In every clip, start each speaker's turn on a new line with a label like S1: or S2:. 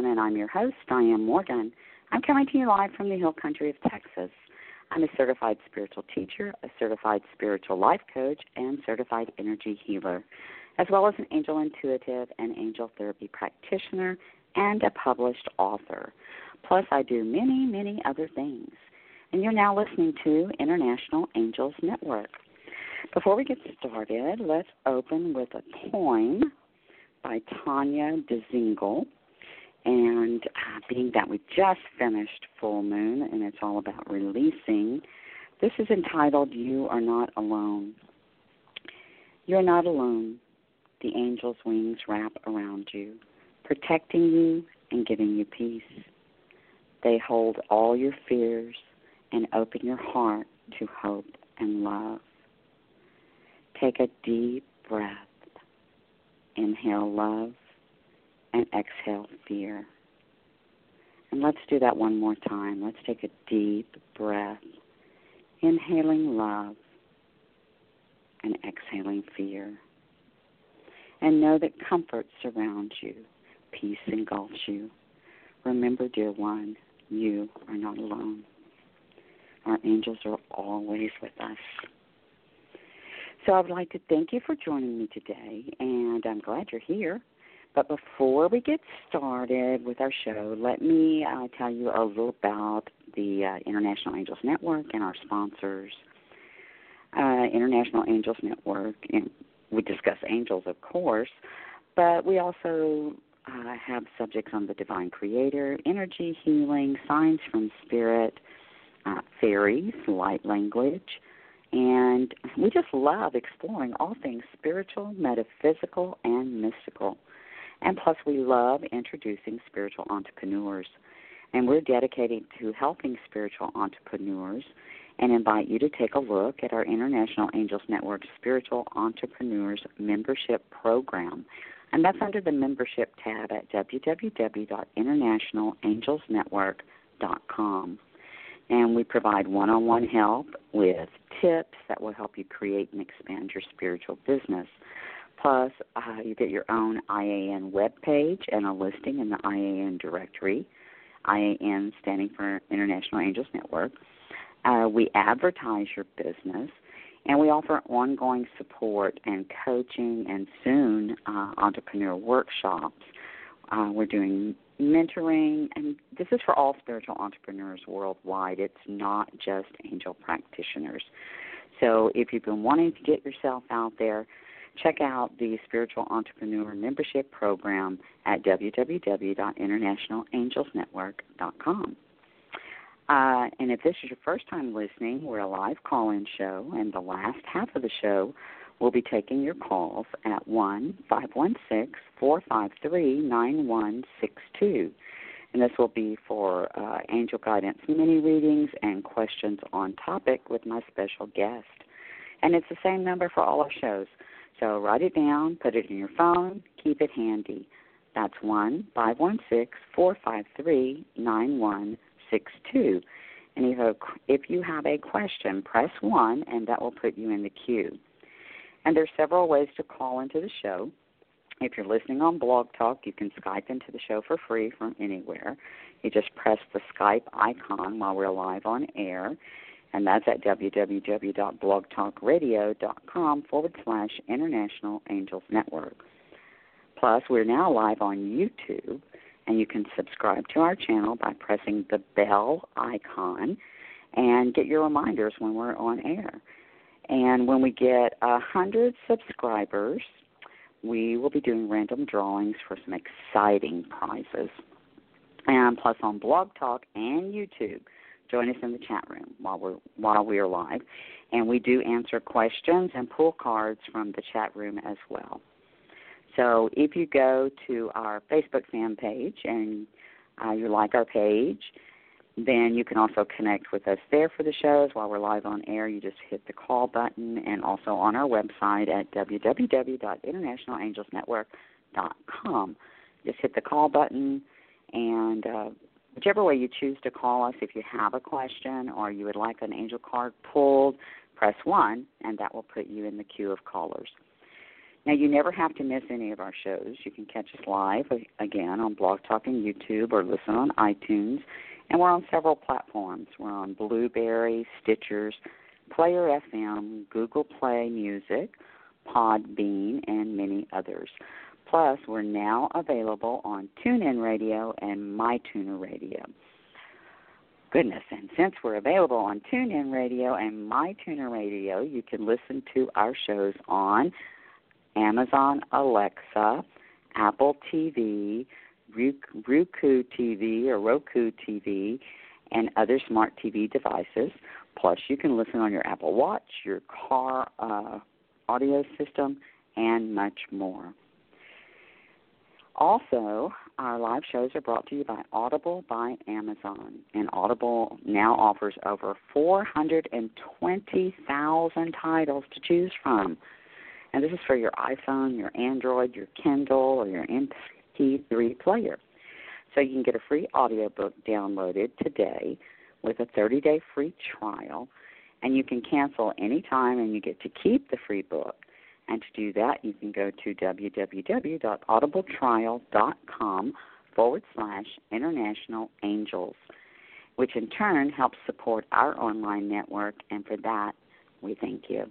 S1: Navigation, and I'm your host, Dianne Morgan. I'm coming to you live from the hill country of Texas. I'm a certified spiritual teacher, a certified spiritual life coach, and certified energy healer, as well as an angel intuitive and angel therapy practitioner and a published author. Plus, I do many, many other things. And you're now listening to International Angels Network. Before we get started, let's open with a poem by Tanya Dzingel. And uh, being that we just finished Full Moon and it's all about releasing, this is entitled You Are Not Alone. You're not alone. The angel's wings wrap around you, protecting you and giving you peace. They hold all your fears and open your heart to hope and love. Take a deep breath. Inhale love and exhale fear. And let's do that one more time. Let's take a deep breath. Inhaling love and exhaling fear. And know that comfort surrounds you, peace engulfs you. Remember, dear one, you are not alone. Our angels are always with us. So I would like to thank you for joining me today, and I'm glad you're here. But before we get started with our show, let me uh, tell you a little about the uh, International Angels Network and our sponsors. Uh, International Angels Network, and we discuss angels, of course, but we also uh, have subjects on the divine creator, energy healing, signs from spirit, uh, fairies, light language and we just love exploring all things spiritual, metaphysical, and mystical. And plus, we love introducing spiritual entrepreneurs. And we're dedicated to helping spiritual entrepreneurs and invite you to take a look at our International Angels Network Spiritual Entrepreneurs Membership Program. And that's under the membership tab at www.internationalangelsnetwork.com and we provide one on one help with tips that will help you create and expand your spiritual business. Plus, uh, you get your own IAN web page and a listing in the IAN directory, IAN standing for International Angels Network. Uh, we advertise your business, and we offer ongoing support and coaching and soon uh, entrepreneur workshops. Uh, we're doing mentoring, and this is for all spiritual entrepreneurs worldwide. It's not just angel practitioners. So if you've been wanting to get yourself out there, check out the Spiritual Entrepreneur Membership Program at www.internationalangelsnetwork.com. Uh, and if this is your first time listening, we're a live call in show, and the last half of the show We'll be taking your calls at 1 516 453 9162. And this will be for uh, angel guidance mini readings and questions on topic with my special guest. And it's the same number for all our shows. So write it down, put it in your phone, keep it handy. That's 1 516 453 9162. And if you have a question, press 1 and that will put you in the queue. And there's several ways to call into the show. If you're listening on Blog Talk, you can Skype into the show for free from anywhere. You just press the Skype icon while we're live on air, and that's at www.blogtalkradio.com forward slash International Angels Network. Plus, we're now live on YouTube, and you can subscribe to our channel by pressing the bell icon and get your reminders when we're on air. And when we get a hundred subscribers, we will be doing random drawings for some exciting prizes. And plus on Blog Talk and YouTube, join us in the chat room while we're while we are live. And we do answer questions and pull cards from the chat room as well. So if you go to our Facebook fan page and uh, you like our page, then you can also connect with us there for the shows while we're live on air. You just hit the call button and also on our website at www.internationalangelsnetwork.com. Just hit the call button and uh, whichever way you choose to call us, if you have a question or you would like an angel card pulled, press 1 and that will put you in the queue of callers. Now, you never have to miss any of our shows. You can catch us live again on Blog Talk and YouTube or listen on iTunes. And we're on several platforms. We're on Blubrry, Stitchers, Player FM, Google Play Music, Podbean, and many others. Plus, we're now available on TuneIn Radio and MyTuner Radio. Goodness, and since we're available on TuneIn Radio and MyTuner Radio, you can listen to our shows on Amazon Alexa, Apple TV, Roku TV or Roku TV, and other smart TV devices. Plus, you can listen on your Apple Watch, your car uh, audio system, and much more. Also, our live shows are brought to you by Audible by Amazon. And Audible now offers over 420,000 titles to choose from. And this is for your iPhone, your Android, your Kindle, or your MP3 player. So you can get a free audiobook downloaded today with a 30 day free trial. And you can cancel anytime and you get to keep the free book. And to do that, you can go to www.audibletrial.com forward slash international angels, which in turn helps support our online network. And for that, we thank you.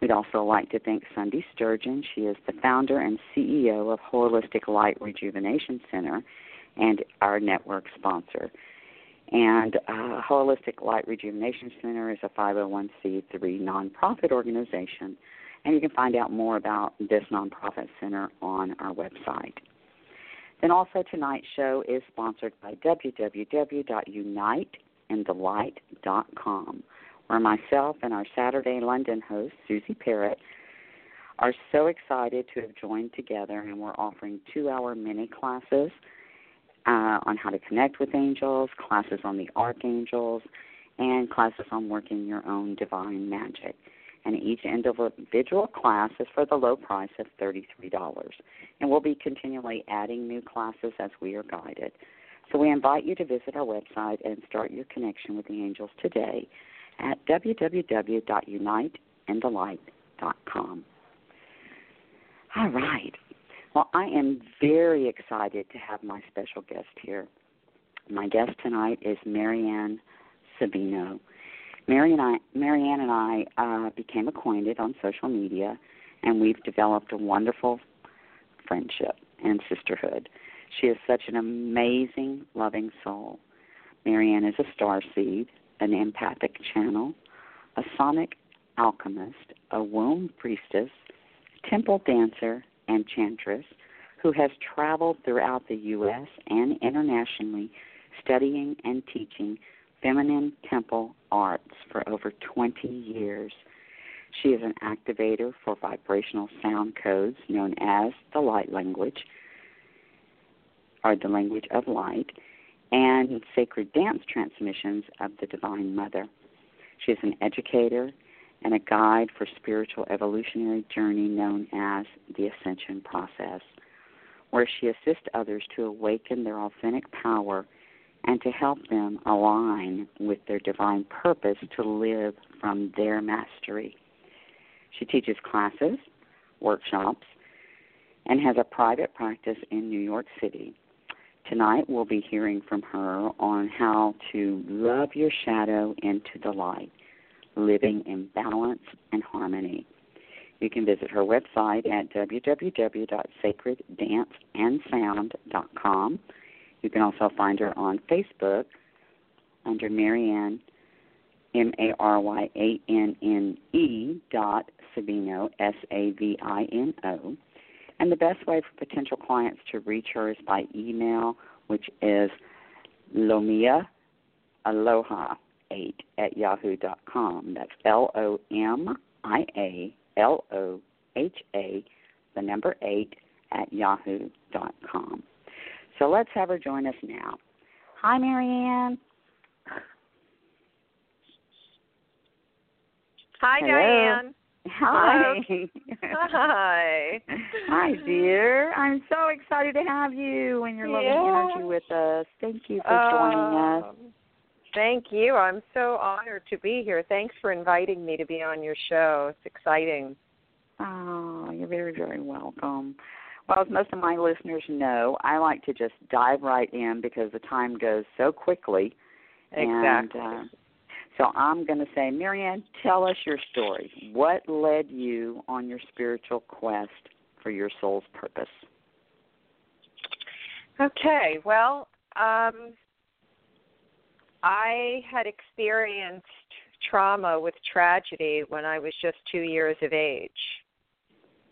S1: We'd also like to thank Sunday Sturgeon. She is the founder and CEO of Holistic Light Rejuvenation Center and our network sponsor. And uh, Holistic Light Rejuvenation Center is a 501c3 nonprofit organization, and you can find out more about this nonprofit center on our website. Then also tonight's show is sponsored by www.uniteinthelight.com where myself and our Saturday London host, Suzi Parrett, are so excited to have joined together and we're offering two hour mini classes uh, on how to connect with angels, classes on the archangels, and classes on working your own divine magic. And each individual class is for the low price of $33. And we'll be continually adding new classes as we are guided. So we invite you to visit our website and start your connection with the angels today at www.uniteinthelight.com. All right. Well, I am very excited to have my special guest here. My guest tonight is Maryanne Savino. Maryanne, I, Maryanne and I uh, became acquainted on social media, and we've developed a wonderful friendship and sisterhood. She is such an amazing, loving soul. Maryanne is a star seed, an empathic channel, a sonic alchemist, a womb priestess, temple dancer, and chantress who has traveled throughout the U.S. and internationally studying and teaching feminine temple arts for over 20 years. She is an activator for vibrational sound codes known as the light language, or the language of light, and sacred dance transmissions of the Divine Mother. She is an educator and a guide for spiritual evolutionary journey known as the Ascension Process, where she assists others to awaken their authentic power and to help them align with their divine purpose to live from their mastery. She teaches classes, workshops, and has a private practice in New York City Tonight we'll be hearing from her on how to love your shadow into the light, living in balance and harmony. You can visit her website at www.sacreddanceandsound.com. You can also find her on Facebook under Maryanne, M A R Y A N N E dot Savino S A V I N O. And the best way for potential clients to reach her is by email, which is Lomia Aloha, eight at yahoo dot com. That's L O M I A L O H A, the number eight at yahoo dot com. So let's have her join us now. Hi, Maryanne.
S2: Hi,
S1: Hello.
S2: Dianne.
S1: Hi.
S2: Hi.
S1: Hi, dear. I'm so excited to have you and your loving
S2: Yeah.
S1: energy with us. Thank you for joining us.
S2: Um, Thank you. I'm so honored to be here. Thanks for inviting me to be on your show. It's exciting.
S1: Oh, you're very, very welcome. Well, as most of my listeners know, I like to just dive right in because the time goes so quickly.
S2: Exactly.
S1: And, uh, so I'm going to say, Maryanne, tell us your story. What led you on your spiritual quest for your soul's purpose?
S2: Okay. Well, um, I had experienced trauma with tragedy when I was just two years of age.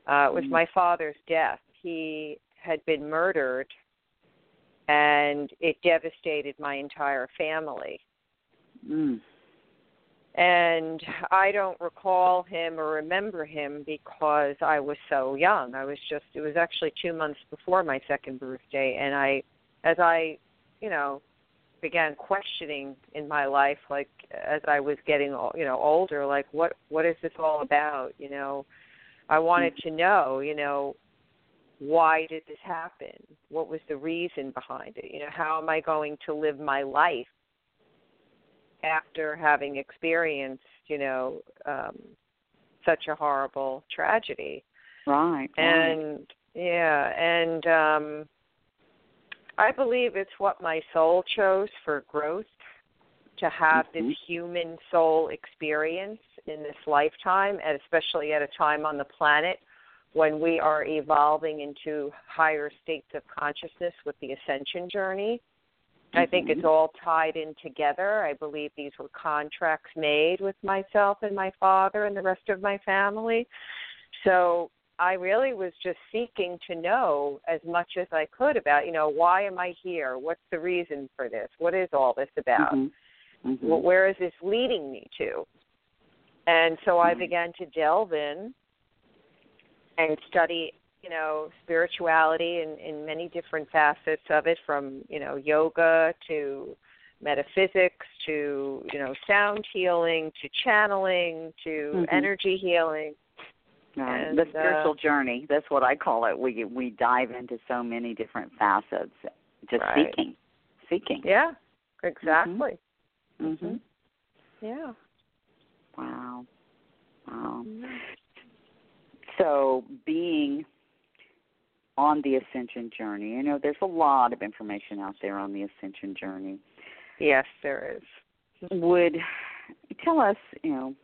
S2: Uh, it was
S1: Mhm.
S2: my father's death. He had been murdered, and it devastated my entire family.
S1: Mm.
S2: and I don't recall him or remember him because I was so young. I was just it was actually 2 months before my second birthday and I as I, you know, began questioning in my life like as I was getting you know older like what what is this all about, you know? I wanted to know, you know, why did this happen? What was the reason behind it? You know, how am I going to live my life after having experienced, you know, um, such a horrible tragedy.
S1: Right. right.
S2: And yeah, and um I believe it's what my soul chose for growth to have
S1: Mhm.
S2: this human soul experience in this lifetime and especially at a time on the planet when we are evolving into higher states of consciousness with the ascension journey. I think it's all tied in together. I believe these were contracts made with myself and my father and the rest of my family. So I really was just seeking to know as much as I could about, you know, why am I here? What's the reason for this? What is all this about?
S1: Mhm. Mhm.
S2: Well, where is this leading me to? And so I
S1: Mhm.
S2: began to delve in and study, you know, spirituality in, in many different facets of it, from you know yoga to metaphysics to you know sound healing to channeling to
S1: Mhm.
S2: energy healing. And,
S1: the
S2: uh,
S1: spiritual journey. That's what I call it. We we dive into so many different facets, just
S2: Right.
S1: seeking, seeking.
S2: Yeah, exactly.
S1: Mhm.
S2: Yeah.
S1: Wow. Wow. So being on the ascension journey, you know, there's a lot of information out there on the ascension journey.
S2: Yes, there is.
S1: Would tell us, you know,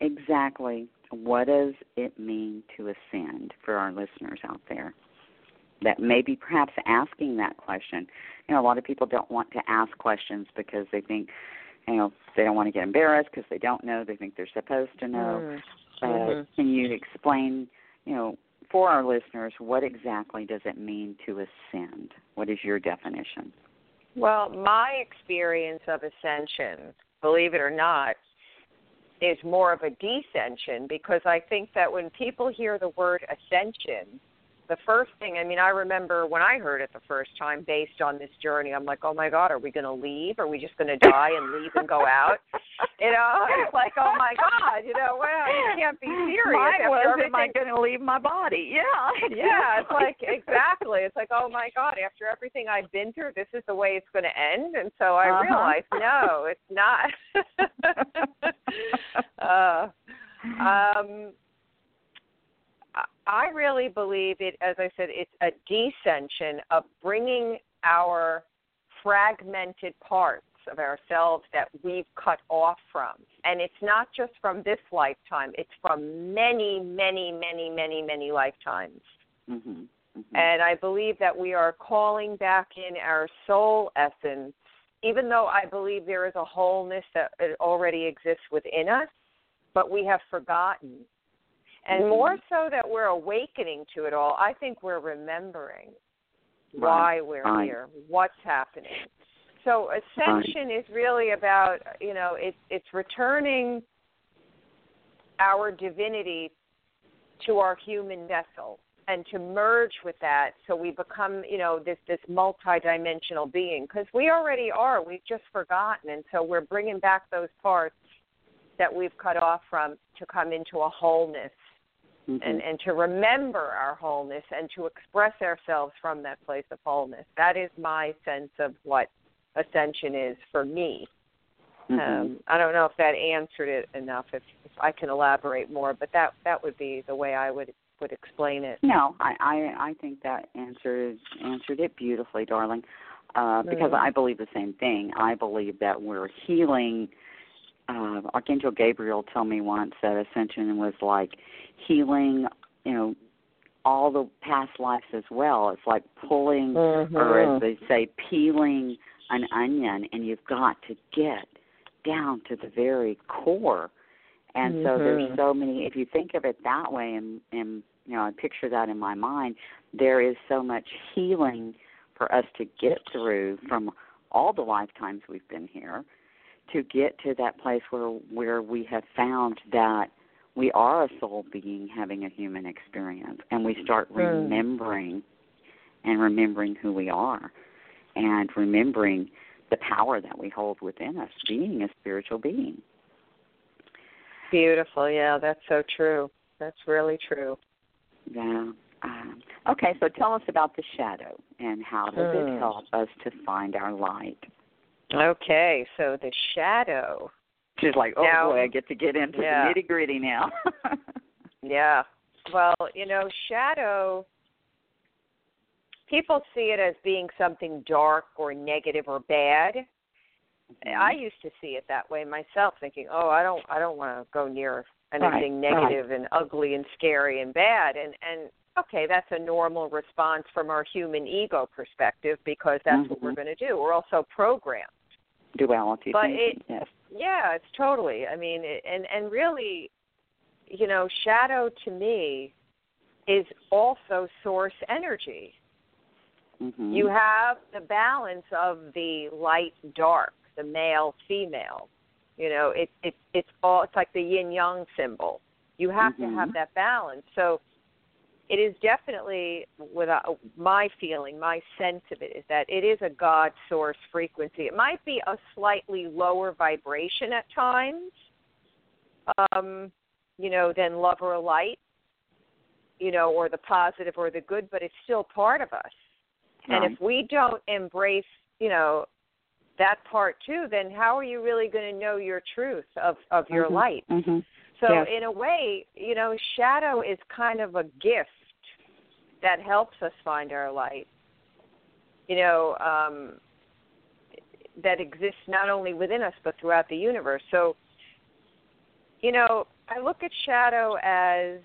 S1: exactly what does it mean to ascend for our listeners out there that may be perhaps asking that question. You know, a lot of people don't want to ask questions because they think, you know, they don't want to get embarrassed because they don't know. They think they're supposed to know.
S2: Mm.
S1: Uh. Can you explain, you know, for our listeners, what exactly does it mean to ascend? What is your definition?
S2: Well, my experience of ascension, believe it or not, is more of a descension because I think that when people hear the word ascension, the first thing, I mean, I remember when I heard it the first time based on this journey, I'm like, oh my God, are we going to leave? Are we just going to die and leave and go out? You know, it's like, oh my God, you know, well, you can't be serious.
S1: Mine
S2: after
S1: was,
S2: everything.
S1: am I going to leave my body? Yeah.
S2: Yeah, it's like exactly. It's like, oh my God, after everything I've been through, this is the way it's going to end. And so I
S1: Uh-huh.
S2: realized, no, it's not. uh, um, I- really believe it. As I said, it's a descension of bringing our fragmented parts of ourselves that we've cut off from, and it's not just from this lifetime. It's from many, many, many, many, many lifetimes.
S1: Mhm. Mhm.
S2: And I believe that we are calling back in our soul essence, even though I believe there is a wholeness that already exists within us, but we have forgotten. And
S1: Mhm.
S2: more so that we're awakening to it all, I think we're remembering
S1: Right,
S2: why we're
S1: right.
S2: here, what's happening. So ascension
S1: right.
S2: is really about you know it's it's returning our divinity to our human vessel and to merge with that so we become you know this this multidimensional being because we already are we've just forgotten and so we're bringing back those parts that we've cut off from to come into a wholeness
S1: mm-hmm.
S2: and and to remember our wholeness and to express ourselves from that place of wholeness that is my sense of what ascension is for me
S1: mm-hmm.
S2: um, I don't know if that answered it enough. If, if I can elaborate more, but that that would be the way I would would explain it.
S1: No, I I, I think that answered answered it beautifully, darling. Uh, because
S2: mm.
S1: I believe the same thing. I believe that we're healing. Uh, Archangel Gabriel told me once that ascension was like healing, you know, all the past lives as well. It's like pulling,
S2: mm-hmm.
S1: or as they say, peeling an onion, and you've got to get down to the very core and
S2: mm-hmm.
S1: so there's so many. If you think of it that way, and and you know, I picture that in my mind. There is so much healing for us to get through from all the lifetimes we've been here, to get to that place where where we have found that we are a soul being having a human experience, and we start
S2: Hmm.
S1: remembering and remembering who we are, and remembering the power that we hold within us, being a spiritual being.
S2: Beautiful. Yeah, that's so true. That's really true.
S1: Yeah. Um, okay, so tell us about the shadow and how does
S2: Hmm.
S1: it help us to find our light?
S2: Okay, so the shadow.
S1: She's like, oh
S2: Now-
S1: boy, I get to get into
S2: Yeah.
S1: the nitty gritty now.
S2: Yeah. Well, you know, shadow people see it as being something dark or negative or bad.
S1: Mm-hmm.
S2: I used to see it that way myself, thinking, "Oh, I don't, I don't want to go near anything
S1: Right,
S2: negative and ugly and scary and bad." And and okay, that's a normal response from our human ego perspective because that's what we're
S1: Mhm.
S2: going to do. We're also programmed.
S1: Duality.
S2: But
S1: thinking,
S2: it-
S1: yes.
S2: Yeah, it's totally. I mean, it, and and really, you know, shadow to me is also source energy.
S1: Mm-hmm.
S2: You have the balance of the light dark, the male female. You know, it it it's all it's like the yin yang symbol. You have
S1: Mhm.
S2: to have that balance. So it is definitely without my feeling, my sense of it is that it is a God source frequency. It might be a slightly lower vibration at times, um, you know, than love or light, you know, or the positive or the good, but it's still part of us. And if we don't embrace, you know, that part too, then how are you really going to know your truth of of your
S1: Mhm.
S2: light?
S1: Mhm.
S2: So
S1: Yes.
S2: in a way, you know, shadow is kind of a gift that helps us find our light. You know, um that exists not only within us but throughout the universe. So, you know, I look at shadow as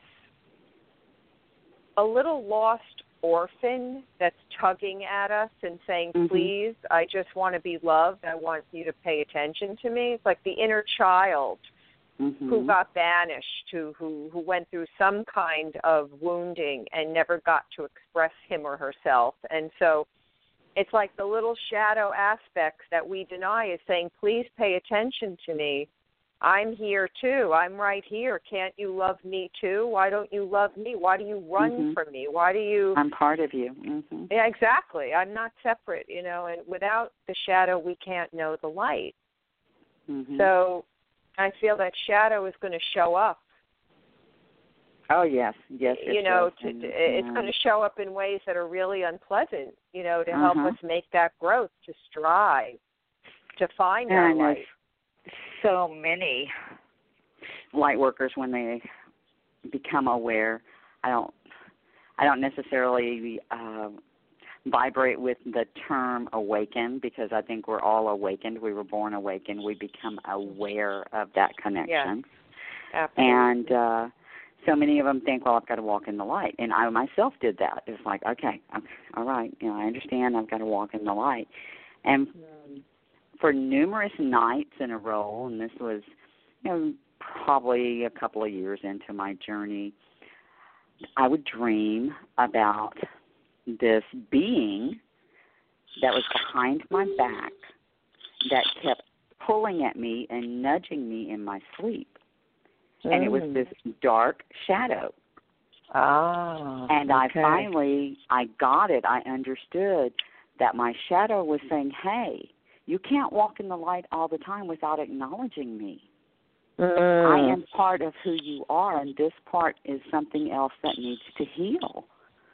S2: a little lost orphan that's tugging at us and saying,
S1: Mhm.
S2: "Please, I just want to be loved. I want you to pay attention to me." It's like the inner child
S1: Mhm.
S2: who got banished, who who who went through some kind of wounding and never got to express him or herself. And so it's like the little shadow aspects that we deny is saying, "Please pay attention to me. I'm here too. I'm right here. Can't you love me too? Why don't you love me? Why do you run
S1: Mhm.
S2: from me? Why do you
S1: I'm part of you. Mhm.
S2: Yeah, exactly. I'm not separate, you know, and without the shadow we can't know the light.
S1: Mhm.
S2: So I feel that shadow is going to show up.
S1: Oh yes, yes.
S2: you
S1: it
S2: know, to, to, it's going to show up in ways that are really unpleasant. You know, to help
S1: Uh-huh.
S2: us make that growth, to strive, to find our
S1: And
S2: light.
S1: there's so many light workers when they become aware. I don't. I don't necessarily uh, vibrate with the term awaken because I think we're all awakened. We were born awakened. We become aware of that connection.
S2: Absolutely.
S1: And uh, so many of them think, well, I've got to walk in the light. And I myself did that. It's like, okay, I'm, all right, you know, I understand I've got to walk in the light. And for numerous nights in a row, and this was, you know, probably a couple of years into my journey, I would dream about this being that was behind my back that kept pulling at me and nudging me in my sleep. Mm. And it was
S2: Mm.
S1: this dark shadow.
S2: Ah.
S1: And I finally I got it. I understood that my shadow was saying, "Hey, you can't walk in the light all the time without acknowledging me.
S2: Mm.
S1: I am part of who you are, and this part is something else that needs to heal."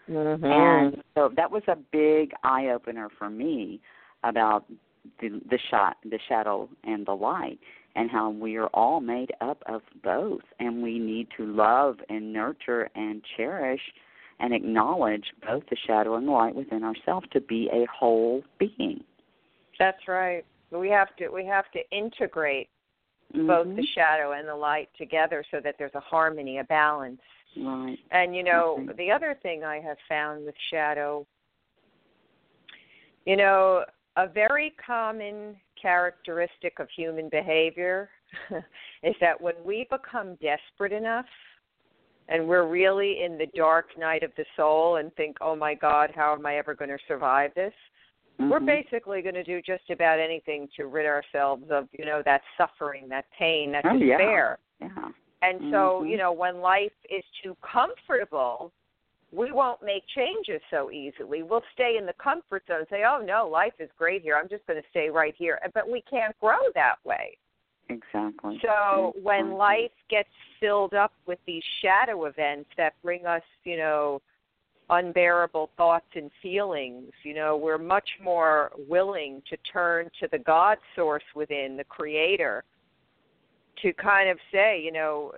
S2: Mhm.
S1: And so that was a big eye opener for me about the the shot the shadow and the light and how we are all made up of both and we need to love and nurture and cherish and acknowledge both the shadow and the light within ourselves to be a whole being.
S2: That's right. We have to we have to integrate both the
S1: Mhm.
S2: shadow and the light together so that there's a harmony, a balance.
S1: right.
S2: And you know, the other thing I have found with shadow, you know, a very common characteristic of human behavior is that when we become desperate enough and we're really in the dark night of the soul and think, "Oh my god, how am I ever going to survive this?" We're
S1: Mhm.
S2: basically going to do just about anything to rid ourselves of, you know, that suffering, that pain, that
S1: Oh, yeah.
S2: despair.
S1: Yeah.
S2: And so,
S1: Mhm.
S2: you know, when life is too comfortable, we won't make changes so easily. We'll stay in the comfort zone and say, oh, no, life is great here. I'm just going to stay right here. But we can't grow that way.
S1: Exactly.
S2: So when life gets filled up with these shadow events that bring us, you know, unbearable thoughts and feelings, you know, we're much more willing to turn to the God source within, the creator, to kind of say, you know,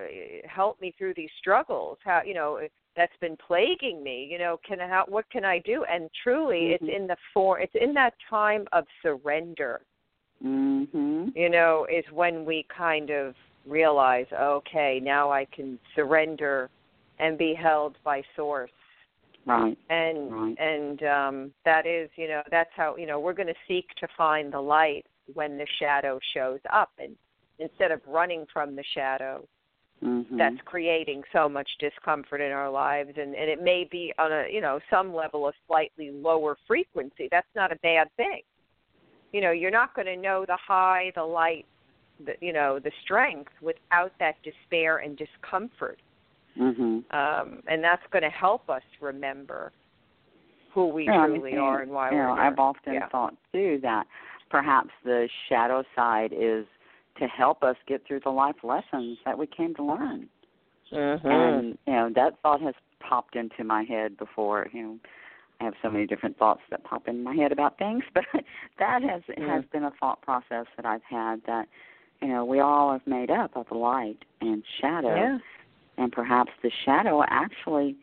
S2: help me through these struggles. How, you know, that's been plaguing me. You know, can I, how, what can I do? And truly,
S1: Mhm.
S2: it's in the form. It's in that time of surrender
S1: Mhm.
S2: you know, is when we kind of realize, okay, now I can surrender and be held by source.
S1: Right.
S2: And
S1: Right.
S2: and um that is, you know, that's how, you know, we're going to seek to find the light when the shadow shows up and instead of running from the shadow
S1: Mhm.
S2: that's creating so much discomfort in our lives and and it may be on a, you know, some level a slightly lower frequency. That's not a bad thing you know you're not going to know the high the light the you know the strength without that despair and discomfort
S1: Mhm.
S2: um and that's going to help us remember who we
S1: Yeah, I mean,
S2: truly are and why
S1: you
S2: we're
S1: know,
S2: here.
S1: I've often
S2: Yeah.
S1: thought too that perhaps the shadow side is to help us get through the life lessons that we came to learn.
S2: Mhm.
S1: And you know, that thought has popped into my head before. You know, I have so many different thoughts that pop in my head about things, but that has has been a thought process that I've had that you know we all are made up of light and shadow,
S2: yeah
S1: and perhaps the shadow actually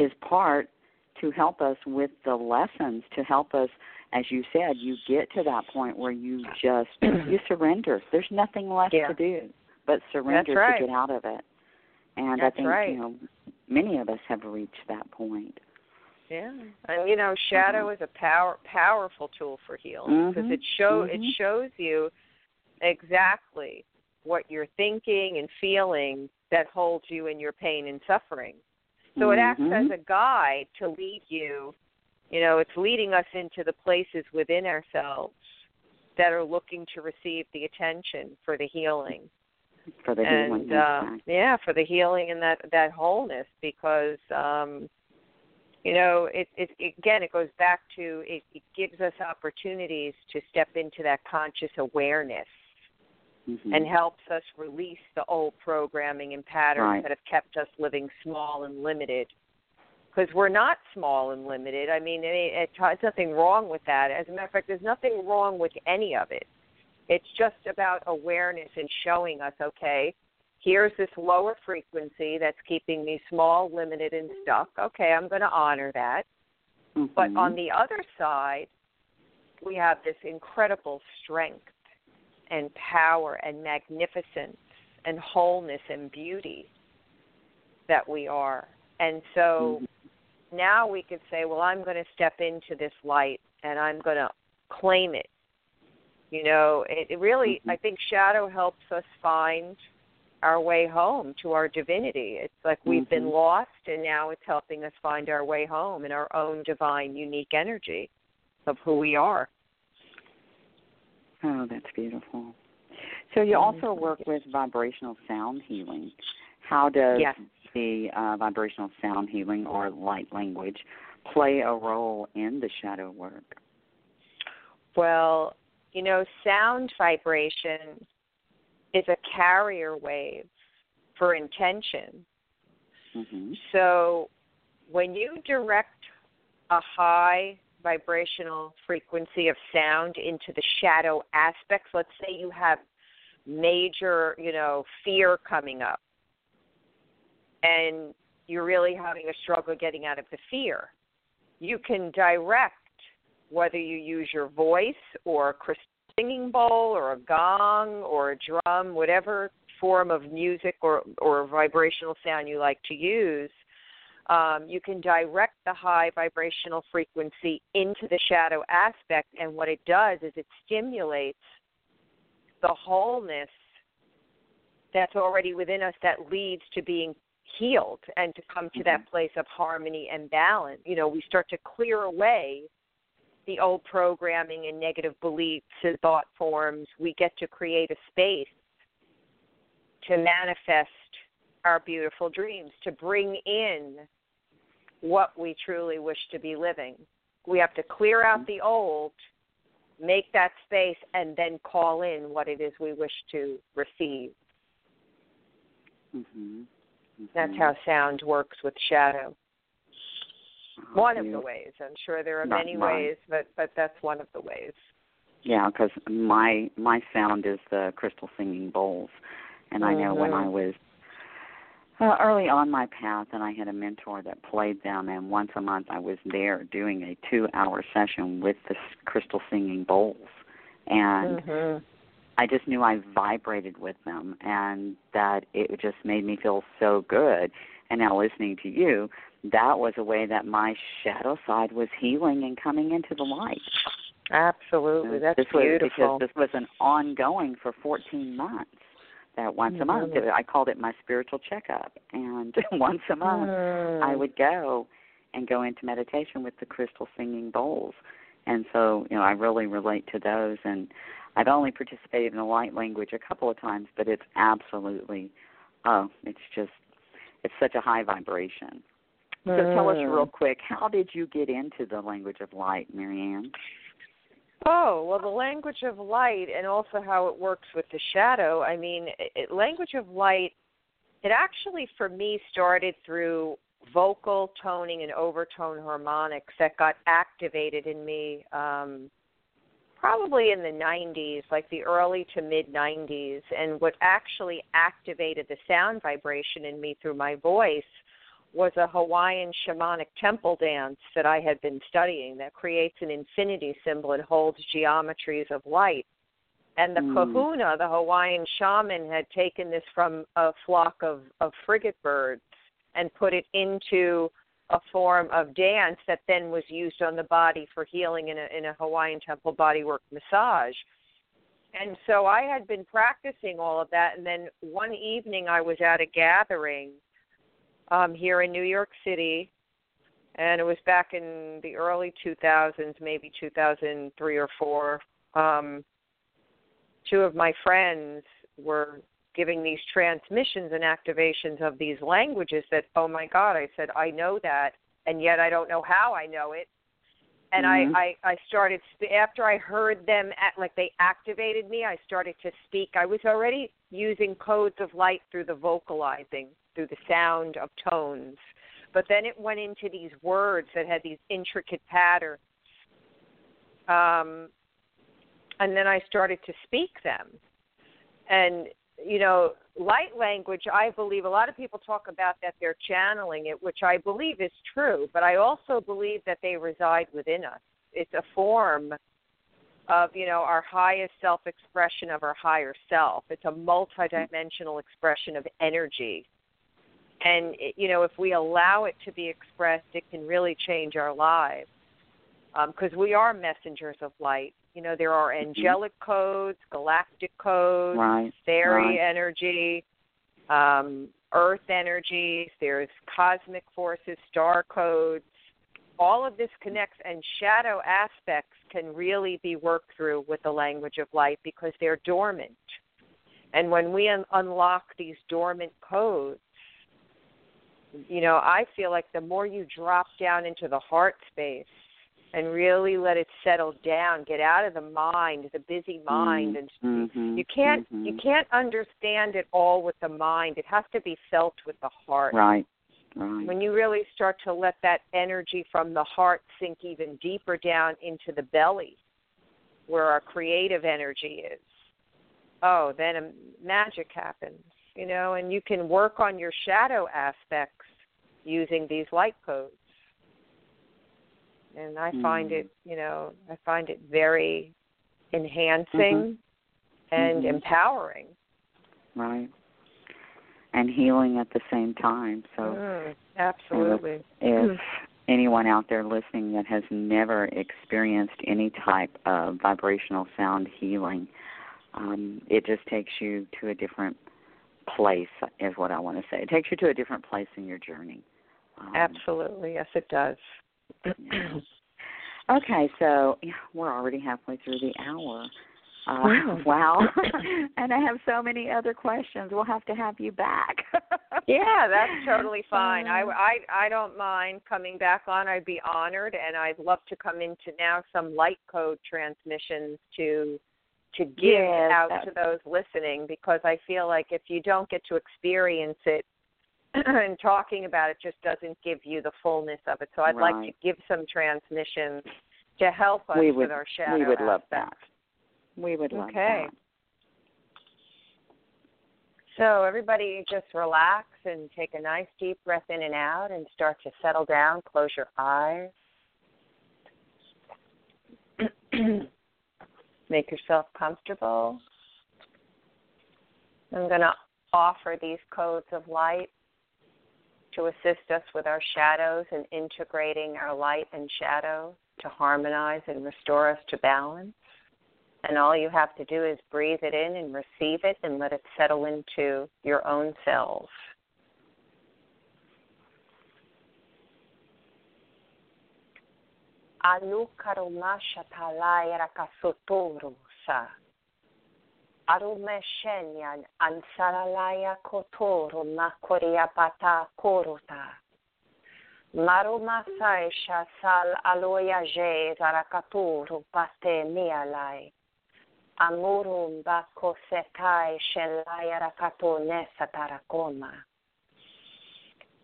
S1: is part to help us with the lessons to help us as you said you get to that point where you just you surrender there's nothing left
S2: Yeah.
S1: to do but surrender
S2: right.
S1: to get out of it and
S2: That's
S1: i think
S2: right.
S1: you know many of us have reached that point
S2: Yeah, and you know, shadow is a power powerful tool for healing because
S1: Mhm,
S2: it show it
S1: mhm.
S2: shows you exactly what you're thinking and feeling that holds you in your pain and suffering. So it acts as a guide to lead you. You know, it's leading us into the places within ourselves that are looking to receive the attention for the healing
S1: for the
S2: and
S1: healing
S2: uh, yeah, for the healing and that that wholeness because um, you know it, it again it goes back to it, it gives us opportunities to step into that conscious awareness
S1: Mhm.
S2: and helps us release the old programming and patterns
S1: Right.
S2: that have kept us living small and limited. Because we're not small and limited. I mean, it, it, there's nothing wrong with that. As a matter of fact, there's nothing wrong with any of it. It's just about awareness and showing us, okay, here's this lower frequency that's keeping me small, limited, and stuck. Okay, I'm going to honor that. But
S1: Mhm.
S2: on the other side, we have this incredible strength and power and magnificence and wholeness and beauty that we are. And so
S1: Mhm.
S2: now we could say, well, I'm going to step into this light and I'm going to claim it. You know, it, it really,
S1: Mhm.
S2: I think shadow helps us find our way home to our divinity. It's like we've been
S1: Mhm.
S2: lost and now it's helping us find our way home in our own divine, unique energy of who we are.
S1: Oh, that's beautiful. So you also work with vibrational sound healing. How does
S2: yes.
S1: the uh, vibrational sound healing or light language play a role in the shadow work?
S2: Well, you know, sound vibration is a carrier wave for intention.
S1: Mm-hmm.
S2: So when you direct a high vibrational frequency of sound into the shadow aspects, let's say you have major, you know, fear coming up and you're really having a struggle getting out of the fear. You can direct whether you use your voice or a crystal singing bowl or a gong or a drum, whatever form of music or, or vibrational sound you like to use, um, you can direct the high vibrational frequency into the shadow aspect, and what it does is it stimulates the wholeness that's already within us that leads to being healed and to come to that mm-hmm. place of harmony and balance. You know, we start to clear away the old programming and negative beliefs and thought forms. We get to create a space to manifest our beautiful dreams, to bring in what we truly wish to be living. We have to clear out the old, make that space, and then call in what it is we wish to receive.
S1: Mm-hmm. Mm-hmm.
S2: That's how sound works with shadow. One of the ways. I'm sure there are
S1: Not
S2: many
S1: mine.
S2: ways, but but that's one of the ways.
S1: Yeah, because my my sound is the crystal singing bowls, and
S2: mm-hmm.
S1: I know when I
S2: Mm-hmm.
S1: was uh, early on my path, and I had a mentor that played them, and once a month I was there doing a two-hour session with the crystal singing bowls, and
S2: mm-hmm.
S1: I just knew I vibrated with them, and that it just made me feel so good. And now listening to you, that was a way that my shadow side was healing and coming into the light.
S2: Absolutely, that's
S1: this
S2: beautiful.
S1: Was, because this was an ongoing for 14 months. That once
S2: mm-hmm.
S1: a month, I called it my spiritual checkup, and once a month
S2: mm.
S1: I would go and go into meditation with the crystal singing bowls. And so, you know, I really relate to those. And I've only participated in the light language a couple of times, but it's absolutely, oh, it's just, it's such a high vibration. So tell us real
S2: Mm.
S1: quick, how did you get into the language of light, Maryanne?
S2: Oh, well, the language of light and also how it works with the shadow. I mean, it, language of light, it actually for me started through vocal toning and overtone harmonics that got activated in me um, probably in the 90s, like the early to mid 90s. And what actually activated the sound vibration in me through my voice was a Hawaiian shamanic temple dance that I had been studying that creates an infinity symbol and holds geometries of light. And the
S1: Mm.
S2: kahuna, the Hawaiian shaman, had taken this from a flock of, of frigate birds and put it into a form of dance that then was used on the body for healing in a, in a Hawaiian temple bodywork massage. And so I had been practicing all of that. And then one evening I was at a gathering um, here in New York City, and it was back in the early 2000s, maybe 2003 or four. Um, two of my friends were giving these transmissions and activations of these languages that, oh my God, I said, I know that, and yet I don't know how I know it. And
S1: mm-hmm.
S2: I, I, I started, after I heard them, at, like they activated me, I started to speak. I was already using codes of light through the vocalizing through the sound of tones. But then it went into these words that had these intricate patterns. Um, and then I started to speak them. And, you know, light language, I believe a lot of people talk about that they're channeling it, which I believe is true, but I also believe that they reside within us. It's a form of, you know, our highest self expression of our higher self. It's a multidimensional expression of energy and you know if we allow it to be expressed it can really change our lives because um, we are messengers of light you know there are angelic mm-hmm. codes galactic codes
S1: right,
S2: fairy
S1: right.
S2: energy um, earth energies there's cosmic forces star codes all of this connects, and shadow aspects can really be worked through with the language of light because they're dormant. And when we un- unlock these dormant codes, you know, I feel like the more you drop down into the heart space and really let it settle down, get out of the mind, the busy mind, and
S1: mm-hmm.
S2: you can't
S1: mm-hmm.
S2: you can't understand it all with the mind. It has to be felt with the heart.
S1: Right. Right.
S2: When you really start to let that energy from the heart sink even deeper down into the belly, where our creative energy is, oh, then a magic happens, you know, and you can work on your shadow aspects using these light codes. And I find
S1: Mm.
S2: it, you know, I find it very enhancing
S1: Mhm.
S2: and
S1: Mhm.
S2: empowering.
S1: Right. And healing at the same time. So
S2: Mm, absolutely.
S1: if anyone out there listening that has never experienced any type of vibrational sound healing, um, it just takes you to a different place, is what I want to say. It takes you to a different place in your journey. Um,
S2: Absolutely. Yes, it does.
S1: Okay, so yeah, we're already halfway through the hour. Uh,
S2: Wow.
S1: wow. and I have so many other questions. We'll have to have you back.
S2: yeah, that's totally fine. I,
S1: Uh,
S2: I I don't mind coming back on. I'd be honored, and I'd love to come into now some light code transmissions to to give
S1: Yes,
S2: out to those listening because I feel like if you don't get to experience it and talking about it just doesn't give you the fullness of it. So I'd like to give some transmissions to help us
S1: we
S2: with
S1: would
S2: our shadow
S1: we would love that. We would love
S2: Okay.
S1: that.
S2: So everybody just relax and take a nice deep breath in and out and start to settle down. Close your eyes. Make yourself comfortable. I'm going to offer these codes of light to assist us with our shadows and integrating our light and shadow to harmonize and restore us to balance. And all you have to do is breathe it in and receive it and let it settle into your own cells. Alukarumasha talayara kasuturu sa. Arumeshenyan ansalalaya kotoro makoria pata koruta. Marumasaisha sal aloya je zarakaturu pate mialai. Amurum bako setai shelaya rakato nesa tarakoma.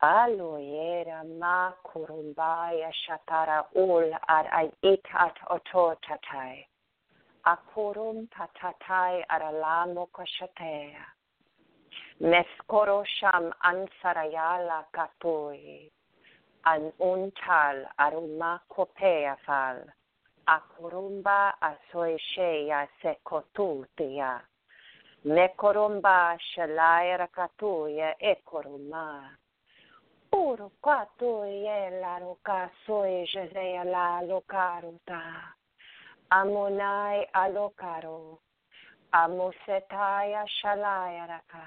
S2: Aloyera ma kurumbaya shatara ul ar ay itat ototatai. Akurum tatatai aralamo kashatea. Meskoro sham ansarayala katoi. An untal aruma kopea fal. Akurumba asoisheya sekotutia. Mekorumba shalaya rakatuya ekoruma. Uru katuye la roka soy jezeya la lokaruta. Amonai alokaro. Amusetaya shalaya raka.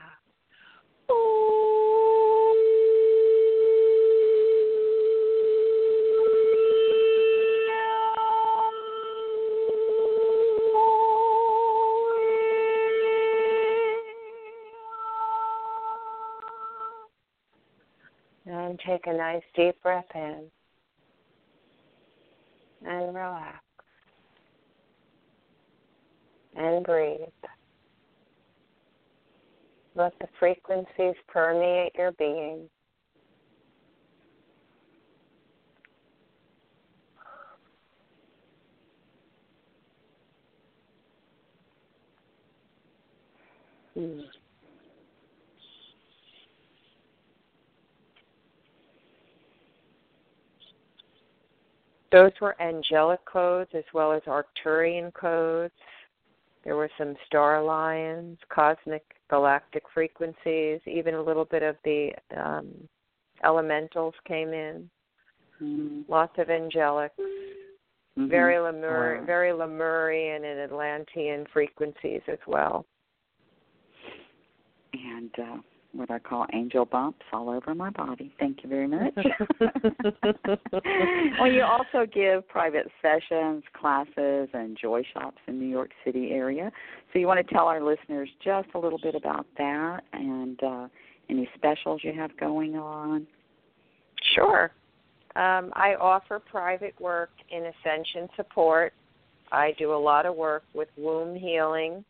S2: Take a nice deep breath in and relax and breathe. Let the frequencies permeate your being. Hmm. Those were angelic codes as well as Arcturian codes. There were some star lions, cosmic galactic frequencies, even a little bit of the um, elementals came in.
S1: Mhm.
S2: Lots of angelic,
S1: Mhm.
S2: very Lemur,
S1: Wow.
S2: very Lemurian and Atlantean frequencies as well.
S1: And uh, what I call angel bumps all over my body. Thank you very much. well, you also give private sessions, classes, and joy shops in New York City area. So you want to tell our listeners just a little bit about that and uh, any specials you have going on.
S2: Sure. Um, I offer private work in Ascension support. I do a lot of work with womb healing,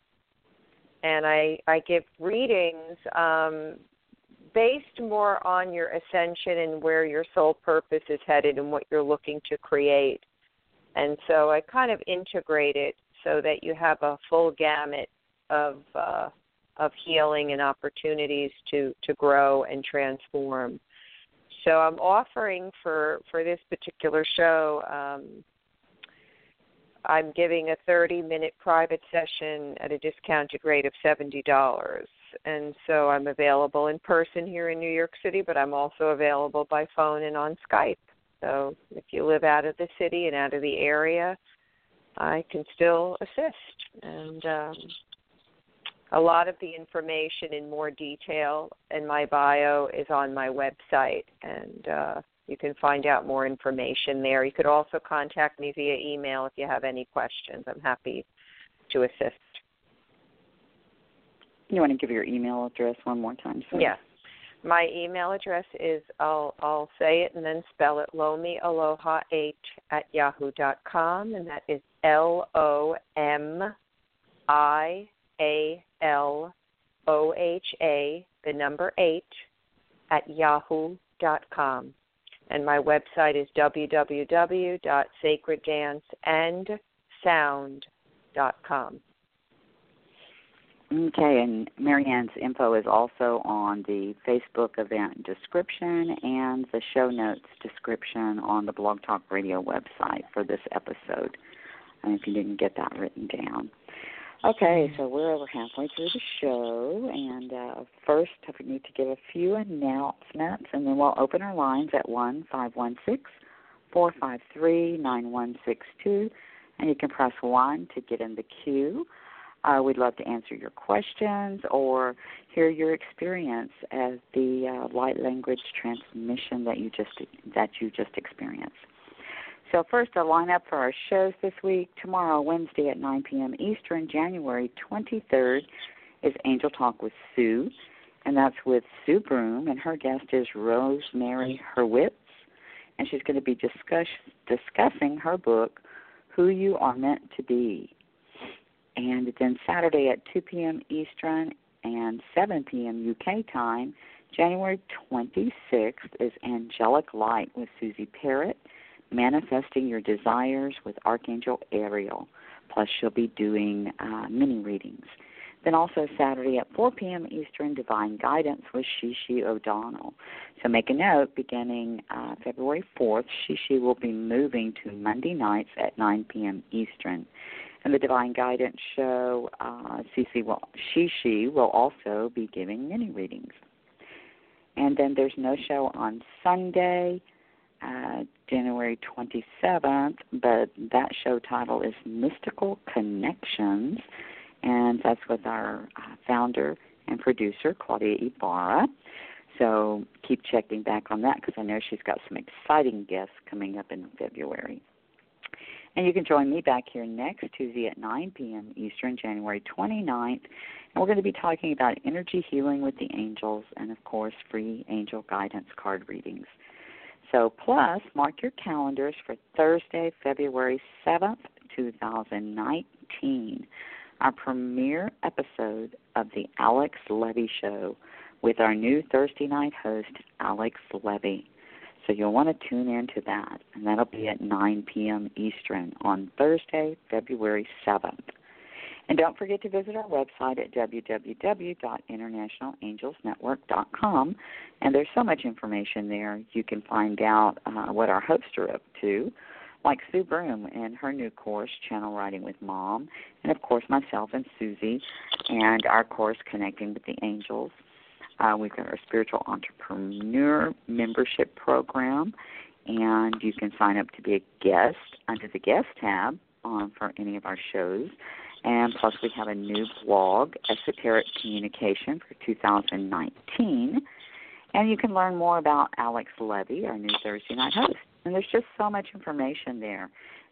S2: and I I give readings um, based more on your ascension and where your soul purpose is headed and what you're looking to create. And so I kind of integrate it so that you have a full gamut of uh, of healing and opportunities to to grow and transform. So I'm offering for for this particular show. Um, I'm giving a 30 minute private session at a discounted rate of $70. And so I'm available in person here in New York City, but I'm also available by phone and on Skype. So if you live out of the city and out of the area, I can still assist. And um, a lot of the information in more detail in my bio is on my website. And uh, you can find out more information there. You could also contact me via email if you have any questions. I'm happy to assist.
S1: You want to give your email address one more time, sir?
S2: Yes. My email address is I'll I'll say it and then spell it Lomi Aloha eight at yahoo dot com and that is L O M I A L O H A the number eight at yahoo dot com and my website is www.sacreddanceandsound.com.
S1: Okay, and Maryanne's info is also on the Facebook event description and the show notes description on the Blog Talk Radio website for this episode. And if you didn't get that written down. Okay, so we're over halfway through the show, and uh, first I need to give a few announcements, and then we'll open our lines at one five one six four five three nine one six two, and you can press one to get in the queue. Uh, we'd love to answer your questions or hear your experience as the uh, light language transmission that you just that you just experienced. So, first, a lineup for our shows this week. Tomorrow, Wednesday at 9 p.m. Eastern, January 23rd, is Angel Talk with Sue, and that's with Sue Broom, and her guest is Rosemary Hurwitz, and she's going to be discuss, discussing her book, Who You Are Meant to Be. And then Saturday at 2 p.m. Eastern and 7 p.m. UK time, January 26th, is Angelic Light with Suzi Parrett Manifesting Your Desires with Archangel Ariel. Plus, she'll be doing uh, mini readings. Then also Saturday at 4 p.m. Eastern, Divine Guidance with Shishi O'Donnell. So make a note, beginning uh, February 4th, Shishi will be moving to Monday nights at 9 p.m. Eastern. And the Divine Guidance show, uh, Cece will, Shishi will also be giving mini readings. And then there's no show on Sunday uh, January 27th, but that show title is Mystical Connections, and that's with our uh, founder and producer, Claudia Ibarra. So keep checking back on that because I know she's got some exciting guests coming up in February. And you can join me back here next Tuesday at 9 p.m. Eastern, January 29th. And we're going to be talking about energy healing with the angels and, of course, free angel guidance card readings. So, plus, mark your calendars for Thursday, February 7th, 2019, our premiere episode of The Alex Levy Show with our new Thursday night host, Alex Levy. So, you'll want to tune in to that, and that'll be at 9 p.m. Eastern on Thursday, February 7th. And don't forget to visit our website at www.internationalangelsnetwork.com. And there's so much information there. You can find out uh, what our hosts are up to, like Sue Broom and her new course, Channel Writing with Mom, and of course myself and Suzi, and our course, Connecting with the Angels. Uh, we've got our Spiritual Entrepreneur Membership Program, and you can sign up to be a guest under the Guest tab on for any of our shows And plus, we have a new blog, Esoteric Communication for 2019. And you can learn more about Alex Levy, our new Thursday night host. And there's just so much information there.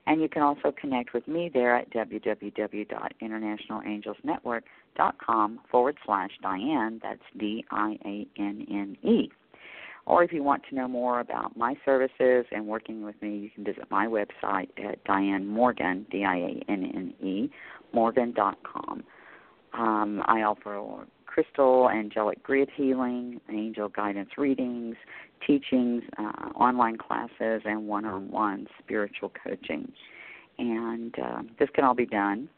S1: And you can also connect with me there at www.internationalangelsnetwork.com forward slash Dianne. That's D I A N N E. Or if you want to know more about my services and working with me, you can visit my website at Dianne Morgan, D I A N N E, morgan.com. Um, I offer crystal, angelic grid healing, angel guidance readings, teachings, uh, online classes, and one on one spiritual coaching. And uh, this can all be done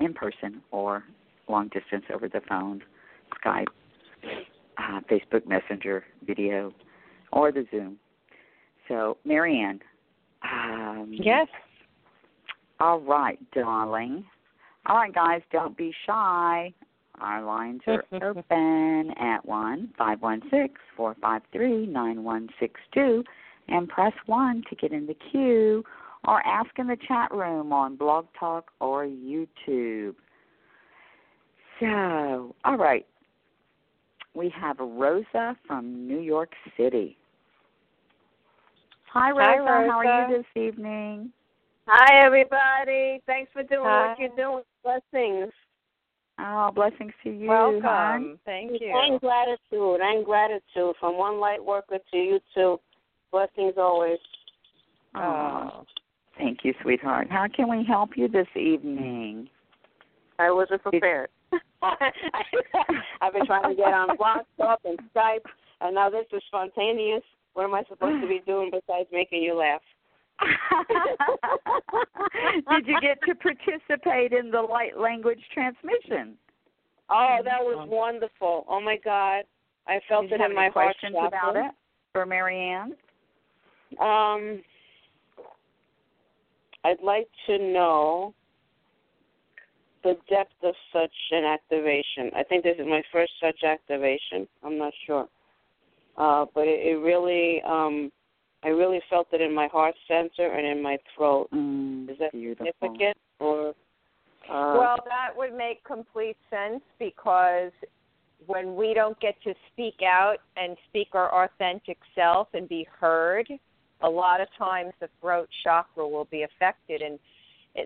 S1: in person or long distance over the phone, Skype, uh, Facebook Messenger video, or the Zoom. So, Maryanne. Um,
S2: yes.
S1: All right, darling. All right, guys, don't be shy. Our lines are open at one five one six four five three nine one six two, and press one to get in the queue, or ask in the chat room on Blog Talk or YouTube. So, all right, we have Rosa from New York City. Hi, Rosa.
S2: Hi, Rosa.
S1: How are you this evening?
S3: Hi, everybody. Thanks for doing
S2: Hi.
S3: what you're doing. Blessings.
S1: Oh, blessings to you.
S2: Welcome.
S1: hon.
S2: Thank you.
S3: And gratitude. And gratitude. From one light worker to you too. Blessings always.
S1: Oh, Thank you, sweetheart. How can we help you this evening?
S3: I wasn't prepared. I've been trying to get on Blog Talk and Skype, and now this is spontaneous. What am I supposed to be doing besides making you laugh?
S1: Did you get to participate in the light language transmission?
S3: Oh, that was wonderful. Oh, my God. I felt
S1: Did
S3: it in my heart.
S1: questions about it for Maryanne?
S3: Um, I'd like to know the depth of such an activation. I think this is my first such activation. I'm not sure, uh, but it, it really, um, I really felt it in my heart center and in my throat.
S1: Mm,
S3: Is that
S1: beautiful.
S3: significant or? Uh,
S2: Well, that would make complete sense because when we don't get to speak out and speak our authentic self and be heard, a lot of times the throat chakra will be affected and it-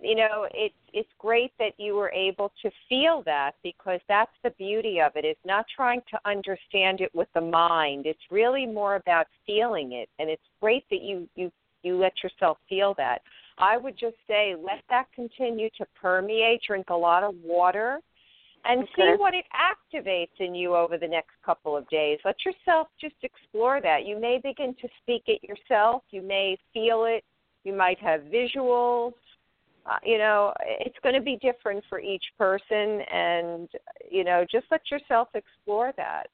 S2: you know it's it's great that you were able to feel that because that's the beauty of it is not trying to understand it with the mind it's really more about feeling it and it's great that you you you let yourself feel that i would just say let that continue to permeate drink a lot of water and see what it activates in you over the next couple of days. Let yourself just explore that. You may begin to speak it yourself. You may feel it. You might have visuals. Uh, you know, it's going to be different for each person, and you know, just let yourself explore that.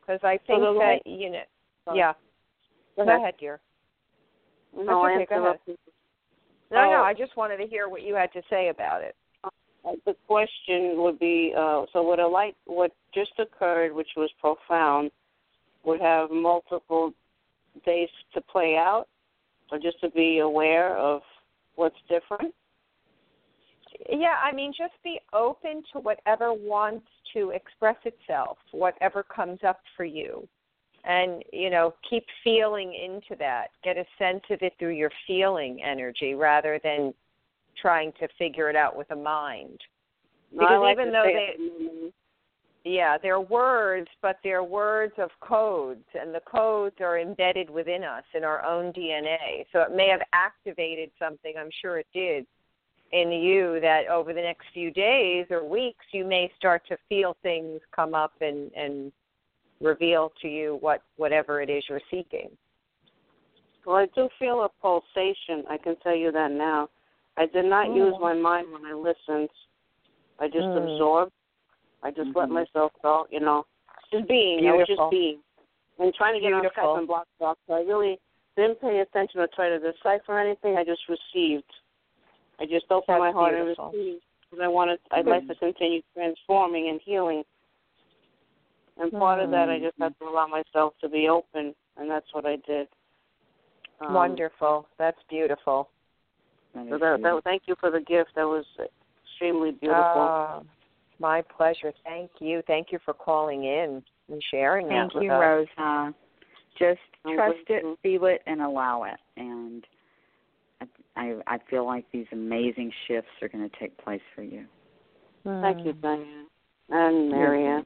S2: Because I think
S3: the
S2: that
S3: light-
S2: you know,
S3: Sorry.
S2: yeah.
S3: Go
S2: Go
S3: ahead.
S2: ahead, dear.
S3: No,
S2: okay, go ahead. No, no,
S3: Oh.
S2: I just wanted to hear what you had to say about it.
S3: Uh, the question would be uh, so what a light what just occurred which was profound would have multiple days to play out or just to be aware of what's different
S2: yeah i mean just be open to whatever wants to express itself whatever comes up for you. And you know keep feeling into that. Get a sense of it through your feeling energy rather than trying to figure it out with a mind. Because
S3: like
S2: even though they-
S3: it-
S2: yeah they're words but they're words of codes and the codes are embedded within us in our own dna so it may have activated something i'm sure it did in you that over the next few days or weeks you may start to feel things come up and and reveal to you what whatever it is you're seeking
S3: well i do feel a pulsation i can tell you that now i did not
S2: Oh.
S3: use my mind when i listened i just
S2: Mm.
S3: absorbed i just let
S1: Mhm.
S3: myself go you know just being i was
S2: Beautiful.
S3: just being and trying to get on. Skype and Blog Talk. So I really didn't pay attention or try to decipher anything. I just received. I just opened
S2: That's
S3: my heart
S2: beautiful.
S3: and received because I wanted. I'd like to continue transforming and healing. And part of that, I just had to allow myself to be open, and that's what I did. Um,
S2: wonderful that's beautiful
S3: So that, that, thank you for the gift. That was extremely beautiful.
S2: Uh, my pleasure. Thank you. Thank you for calling in and sharing
S1: Thank
S2: that
S1: you,
S2: with us.
S1: Thank you, Rosa. Just
S3: I'm
S1: trust it, feel it, and allow it. And I, I, I feel like these amazing shifts are going to take place for you.
S3: Thank you,
S2: Mm.
S3: Dianne and Maryanne.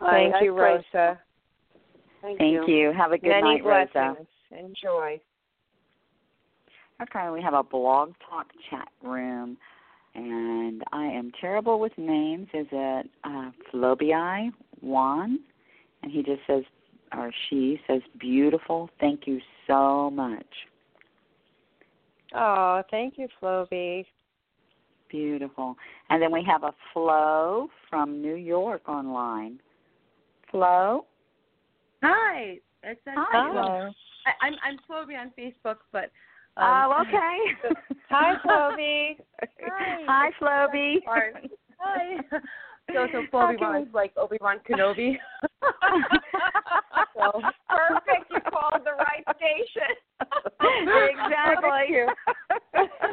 S2: Thank
S3: I- I
S2: you,
S3: pray-
S2: Rosa.
S3: Thank,
S1: Thank you. Have a good
S2: Many
S1: night, Rosa.
S2: Enjoy.
S1: Okay, we have a blog talk chat room, and I am terrible with names. Is it uh, Flobii Juan? And he just says, or she says, beautiful. Thank you so much.
S2: Oh, thank you, Floby.
S1: Beautiful. And then we have a Flo from New York online. Flo?
S4: Hi, it's
S1: Hi,
S4: actually,
S1: Flo.
S4: I, I'm I'm Phoebe on Facebook, but um,
S1: oh, okay.
S2: Hi, Floby.
S4: Hi.
S1: Hi, Floby.
S4: Hi. So so
S1: How
S4: Phoebe
S1: can
S4: was like Obi Wan Kenobi. so
S2: Perfect. You called the right station.
S1: exactly.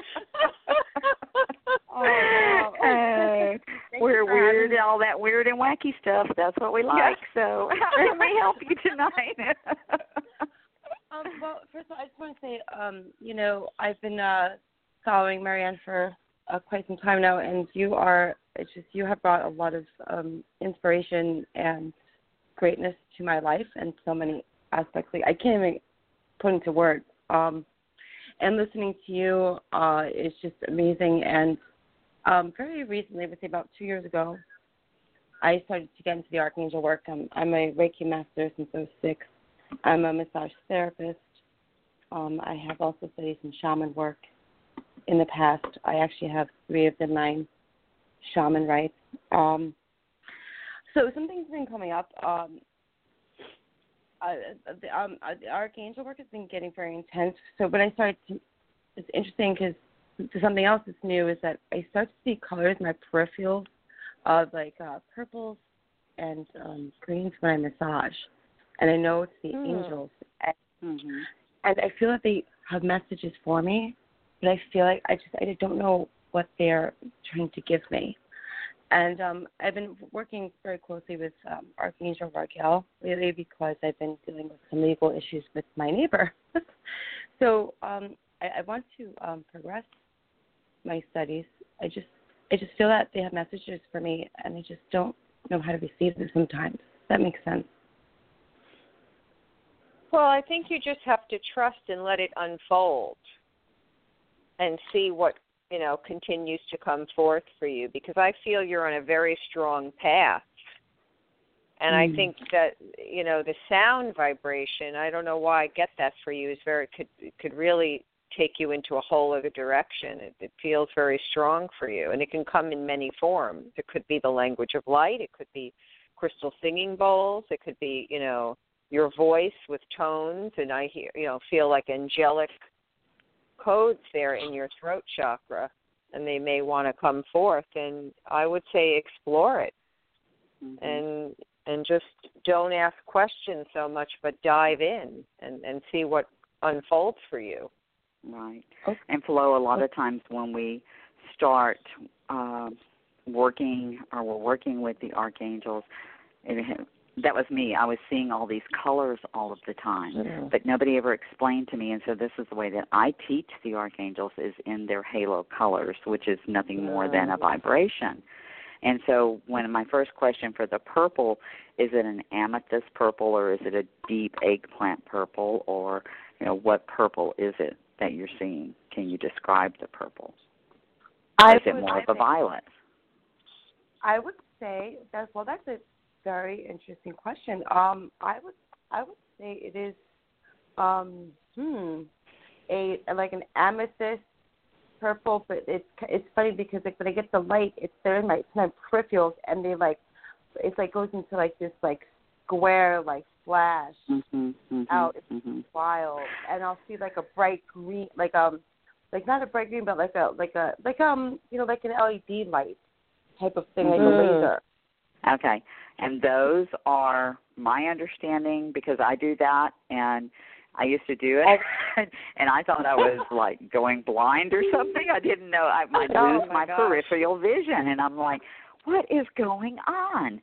S4: Oh, wow.
S1: Uh, we're weird, all that weird and wacky stuff. That's what we like. So, how can we help you tonight?
S4: um, well, first of all, I just want to say, um, you know, I've been uh, following Maryanne for uh, quite some time now, and you are it's just you have brought a lot of um, inspiration and greatness to my life and so many aspects. Like I can't even put into words. Um, and listening to you uh, is just amazing. And um, very recently, I would say about two years ago, I started to get into the archangel work. I'm, I'm a Reiki master since I was six. I'm a massage therapist. Um, I have also studied some shaman work in the past. I actually have three of the nine shaman rites. Um, so something's been coming up. Um, uh, the, um, uh, the archangel work has been getting very intense. So when I started to, it's interesting because something else that's new is that I start to see colors in my peripherals of like uh, purples and um, greens when I massage, and I know it's the
S2: Hmm.
S4: angels, and,
S1: mhm.
S4: and I feel that they have messages for me, but I feel like I just I don't know what they're trying to give me. And um, I've been working very closely with um, Archangel Raguel lately because I've been dealing with some legal issues with my neighbor. so um, I, I want to um, progress my studies. I just I just feel that they have messages for me, and I just don't know how to receive them sometimes. That makes sense.
S2: Well, I think you just have to trust and let it unfold and see what, you know, continues to come forth for you because I feel you're on a very strong path. And I
S4: Mm.
S2: think that, you know, the sound vibration, I don't know why I get that for you is very could could really take you into a whole other direction. It, it feels very strong for you and it can come in many forms. It could be the language of light, it could be crystal singing bowls, it could be, you know, your voice with tones and I hear you know feel like angelic codes there in your throat chakra and they may want to come forth and I would say explore it
S1: Mhm.
S2: and and just don't ask questions so much but dive in and and see what unfolds for you.
S1: Right.
S4: Okay.
S1: And flow a lot of times when we start uh, working or we're working with the archangels, it, that was me. I was seeing all these colors all of the time, but nobody ever explained to me. And so this is the way that I teach the archangels is in their halo colors, which is nothing more than a vibration. And so when my first question for the purple is it an amethyst purple or is it a deep eggplant purple or you know what purple is it that you're seeing? Can you describe the purple? Or
S4: I
S1: is it
S4: would-
S1: more
S4: I
S1: of a violet?
S4: I would say that well, that's a very interesting question. Um, I would I would say it is um, hmm, a like an amethyst purple, but it's it's funny because like when I get the light, it's there in my, it's my peripherals, and they like it's like goes into like this like square like flash
S1: Mhm. mhm
S4: out. It's
S1: mhm.
S4: wild, and I'll see like a bright green, like um, like not a bright green, but like a like a like um, you know, like an LED light type of thing, like a
S2: Mm.
S4: laser.
S1: Okay. And those are my understanding because I do that and I used to do it, and I thought I was like going blind or something. I didn't know I might
S2: Oh,
S1: lose
S2: my
S1: my peripheral vision, and I'm like, what is going on?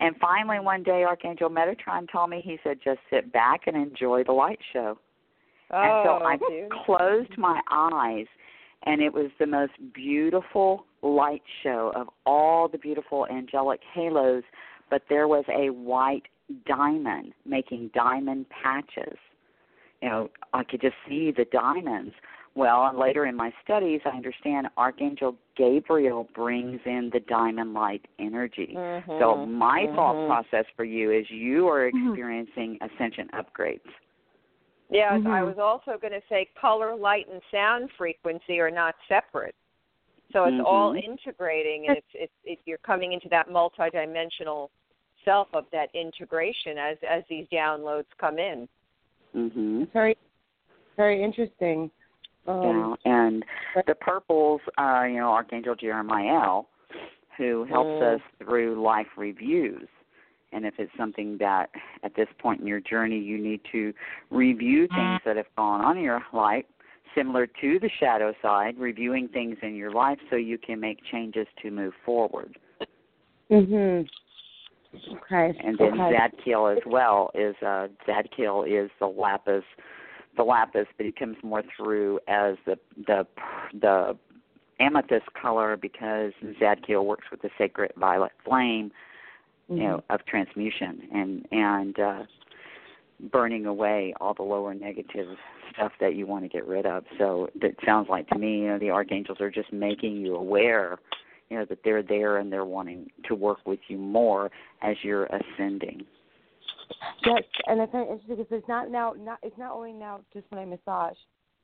S1: And finally, one day, Archangel Metatron told me, he said, just sit back and enjoy the light show. and
S2: Oh,
S1: so I
S2: beautiful.
S1: closed my eyes, and it was the most beautiful light show of all the beautiful angelic halos. But there was a white diamond making diamond patches. You know, I could just see the diamonds. Well, and later in my studies, I understand Archangel Gabriel brings in the diamond light energy.
S2: Mhm.
S1: So my thought
S2: Mhm.
S1: process for you is you are experiencing ascension upgrades.
S2: Yes, I
S4: Mhm.
S2: was also going to say color, light, and sound frequency are not separate. So it's all
S1: Mhm.
S2: integrating, and it's it's it, you're coming into that multidimensional self of that integration as as these downloads come in.
S1: Mhm.
S4: It's very, very interesting. Um,
S1: yeah, and the purples, uh, you know, Archangel Jeremiah, who helps
S2: Mm.
S1: us through life reviews. And if it's something that at this point in your journey you need to review things that have gone on in your life, similar to the shadow side, reviewing things in your life so you can make changes to move forward.
S4: Mhm. Okay.
S1: And then
S4: okay.
S1: Zadkiel as well is uh Zadkiel is the lapis the lapis but it comes more through as the the the amethyst color because Zadkiel works with the sacred violet flame, you know, of transmutation and and uh burning away all the lower negative stuff that you want to get rid of. So that sounds like to me, you know, the archangels are just making you aware, you know, that they're there and they're wanting to work with you more as you're ascending.
S4: Yes, and it's very interesting because it's not now. Not it's not only now just when I massage.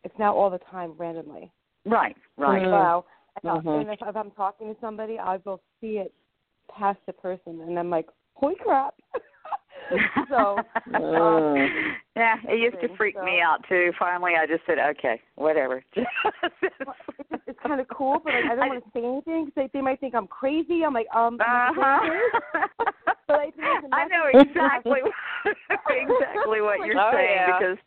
S4: It's now all the time randomly.
S1: Right, right.
S2: Mhm.
S4: Wow. And, uh,
S2: Mhm.
S4: and if, if I'm talking to somebody, I will see it past the person, and I'm like, "Holy crap!" so, um,
S1: yeah, it used to freak me out too. Finally, I just said, okay, whatever.
S4: it's, kind of cool, but like, I don't want to say anything because they, they might think I'm crazy. I'm like, um,
S1: Uh-huh.
S4: But I think it's a
S1: I know exactly exactly what you're
S2: Oh,
S1: saying
S2: yeah.
S1: because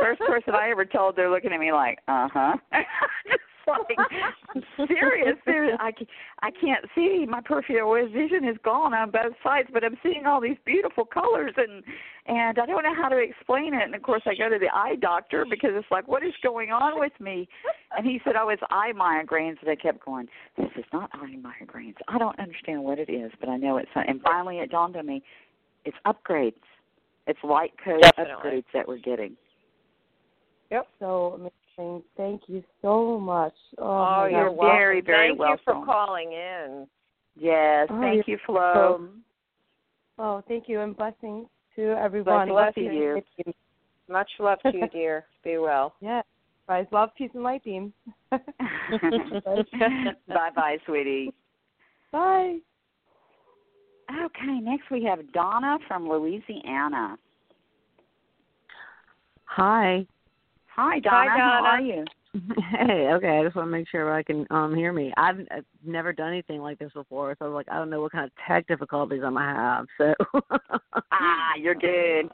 S1: first person I ever told, they're looking at me like, uh huh. Like serious, serious. I ca- I can't see. My peripheral vision is gone on both sides, but I'm seeing all these beautiful colors and and I don't know how to explain it. And of course, I go to the eye doctor because it's like, what is going on with me? And he said, oh, it's eye migraines. And I kept going, this is not eye migraines. I don't understand what it is, but I know it's. Not. And finally, it dawned on me, it's upgrades. It's light code
S2: Definitely.
S1: upgrades that we're getting. Yep.
S4: So amazing. Thank you so much. Oh,
S2: Oh, you're
S4: God.
S2: welcome.
S1: very, very
S2: Thank you for calling in.
S1: Yes,
S4: Oh,
S1: thank
S4: you're
S1: you, Flo.
S4: Oh, thank you, and blessings to everyone.
S1: Blessings to
S4: Love,
S1: you.
S4: peace,
S2: Much love to you, dear. Be well.
S4: Yeah, guys, love, peace, and light beam.
S1: bye bye, sweetie.
S4: Bye.
S1: Okay, next we have Donna from Louisiana.
S5: Hi.
S1: Hi, Donna. How
S2: Donna.
S1: are you?
S5: Hey, okay. I just want to make sure I can um hear me. I've, I've never done anything like this before, so I was like, I don't know what kind of tech difficulties I'm gonna have. So
S1: Ah, you're good.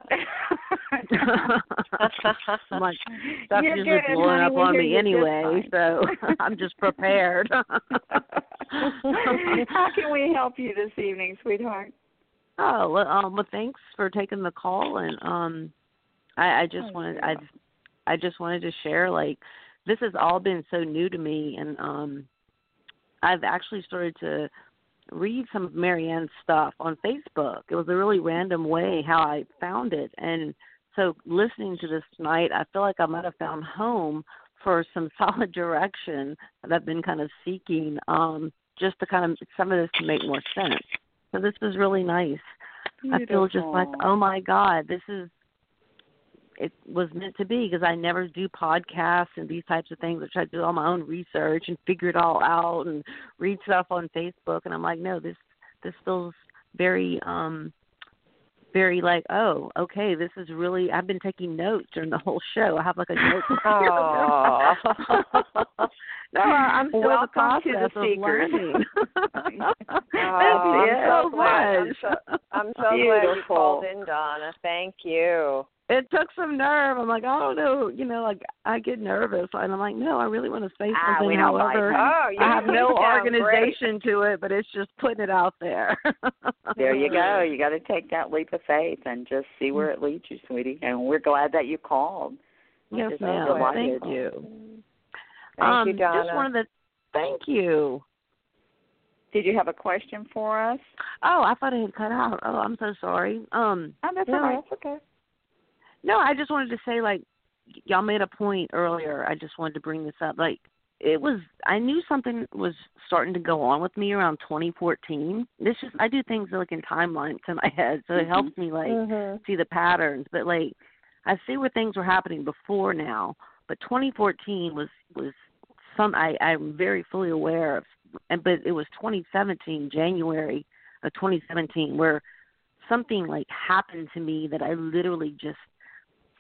S5: I'm like, stuff's
S1: You're
S5: usually
S1: good,
S5: blowing
S1: honey.
S5: up on me anyway, so I'm just prepared.
S1: How can we help you this evening, sweetheart?
S5: oh, well, um, well, thanks for taking the call, and um, I, I just
S1: Oh,
S5: wanted, I, I just wanted to share like this has all been so new to me, and um, I've actually started to read some of Maryanne's stuff on Facebook. It was a really random way how I found it, and so listening to this tonight, I feel like I might have found home for some solid direction that I've been kind of seeking, um, just to kind of some of this to make more sense. So this was really nice. I feel just like, oh my God, this is it was meant to be because I never do podcasts and these types of things. I try to do all my own research and figure it all out and read stuff on Facebook and I'm like, no, this this feels very um very like, oh, okay, this is really I've been taking notes during the whole show. I have like a note. here. No, I- I'm still in the
S1: Welcome
S5: process
S1: to the
S5: of
S1: Seekers.
S5: learning.
S2: Oh,
S5: Thank you
S2: I'm
S5: so
S2: so glad. I'm
S5: much.
S2: so, I'm so glad you called in, Donna. Thank you.
S5: It took some nerve. I'm like, I don't know, you know, like I get nervous, and I'm like, no, I really want to say
S1: Ah,
S5: something.
S1: bite
S5: However,
S2: Oh,
S5: I have no organization to it, but it's just putting it out there.
S1: There you go. You got to take that leap of faith and just see where it leads you, sweetie. And we're glad that you called.
S5: yes, ma'am.
S1: delighted.
S5: Thank you.
S2: Thank
S5: um,
S2: you, Donna.
S5: Just wanted to thank you.
S1: Did you have a question for us?
S5: Oh, I thought it had cut out. Oh, I'm so sorry. Um,
S1: Oh, that's
S5: No,
S1: all right. That's okay.
S5: No, I just wanted to say like y'all made a point earlier. I just wanted to bring this up. Like it was I knew something was starting to go on with me around 2014. This just I do things like in timelines in my head, so it helps me like
S2: Mhm.
S5: see the patterns. But like I see where things were happening before now, but 2014 was was some I I'm very fully aware of, and but it was 2017 January of 2017 where something like happened to me that I literally just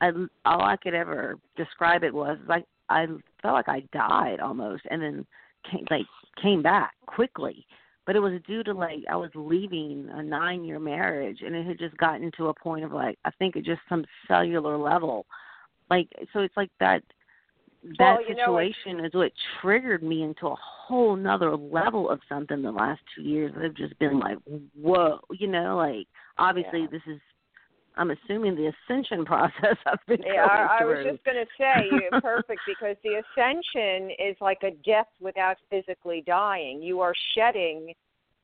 S5: I all I could ever describe it was like I felt like I died almost, and then came, like came back quickly. But it was due to like I was leaving a nine year marriage, and it had just gotten to a point of like I think it just some cellular level, like so it's like that that
S2: Well, you know, it's-
S5: situation is what triggered me into a whole nother level of something the last two years that have just been like whoa you know like obviously
S1: Yeah.
S5: this is i'm assuming the ascension process i've been
S2: Yeah, I, I was just going to say you're perfect because the ascension is like a death without physically dying. You are shedding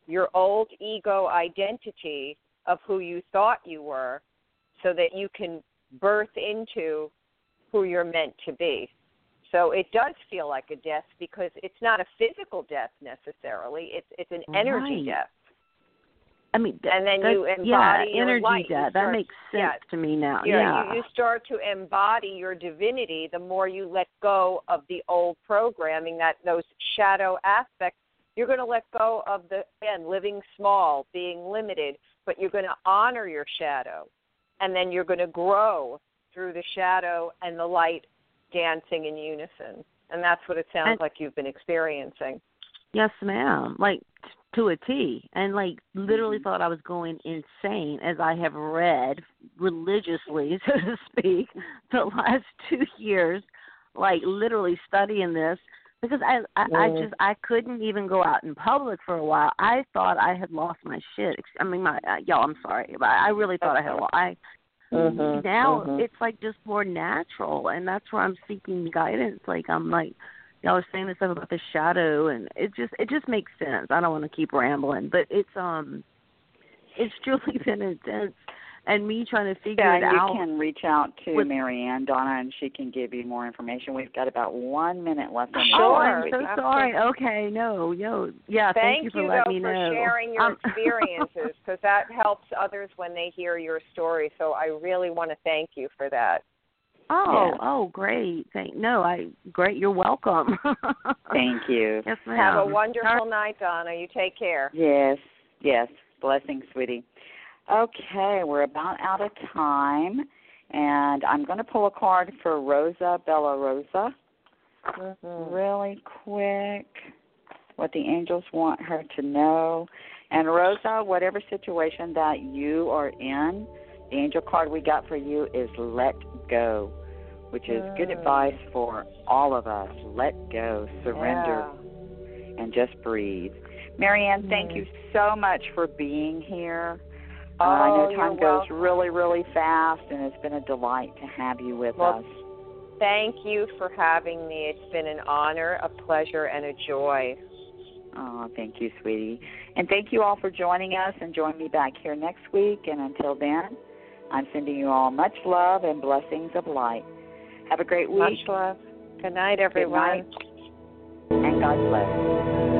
S2: your old ego identity of who you thought you were so that you can birth into who you're meant to be. So it does feel like a death because it's not a physical death necessarily. It's it's an energy
S5: Right.
S2: death.
S5: I mean
S2: And then you embody
S5: yeah
S2: your
S5: energy
S2: light.
S5: Death that makes sense
S2: yeah.
S5: to me now
S2: you
S5: yeah
S2: you, you start to embody your divinity the more you let go of the old programming that those shadow aspects you're going to let go of the again living small being limited but you're going to honor your shadow and then you're going to grow through the shadow and the light dancing in unison and that's what it sounds
S5: And-
S2: like you've been experiencing
S5: Yes, ma'am. Like to a T, and like literally
S2: Mm-hmm.
S5: thought I was going insane as I have read religiously, so to speak, the last two years, like literally studying this because I I, I just I couldn't even go out in public for a while. I thought I had lost my shit. I mean, my uh, y'all, I'm sorry, but I really thought I had. lost. I
S2: Mhm,
S5: now
S2: mhm.
S5: it's like just more natural, and that's where I'm seeking guidance. Like I'm like y'all are saying this stuff about the shadow and it just it just makes sense. I don't want to keep rambling, but it's um it's truly been intense and me trying to figure
S1: Yeah,
S5: it
S1: you
S5: out.
S1: can reach out to
S5: with-
S1: Maryanne, Donna, and she can give you more information. We've got about one minute left on the
S5: Oh,
S2: Sure.
S5: I'm so sorry. Okay, no, yo, yeah,
S2: Thank,
S5: you for
S2: you
S5: letting
S2: though
S5: me
S2: for
S5: know.
S2: sharing your
S5: Um,
S2: experiences because that helps others when they hear your story. So I really want to thank you for that.
S5: Oh,
S1: Yeah.
S5: oh, great. Thank no, I great. You're welcome.
S1: Thank you.
S5: yes, ma'am.
S2: Have a
S5: All
S2: wonderful night, Donna. You take care.
S1: Yes, yes. Blessings, sweetie. Okay, we're about out of time, and I'm going to pull a card for Rosa Bella Rosa
S2: Mm-hmm.
S1: really quick. What the angels want her to know. And Rosa, whatever situation that you are in, the angel card we got for you is let go, which is good advice for all of us. Let go, surrender, and just breathe. Maryanne, thank
S2: Mm.
S1: you so much for being here.
S2: Oh,
S1: uh, I know time goes
S2: welcome.
S1: really, really fast, and it's been a delight to have you with
S2: Well,
S1: us.
S2: Thank you for having me. It's been an honor, a pleasure, and a joy.
S1: Oh, thank you, sweetie. And thank you all for joining us, and join me back here next week. And until then, I'm sending you all much love and blessings of light. Have a great week,
S2: Much love. Good night, everyone. Good night.
S1: and God bless.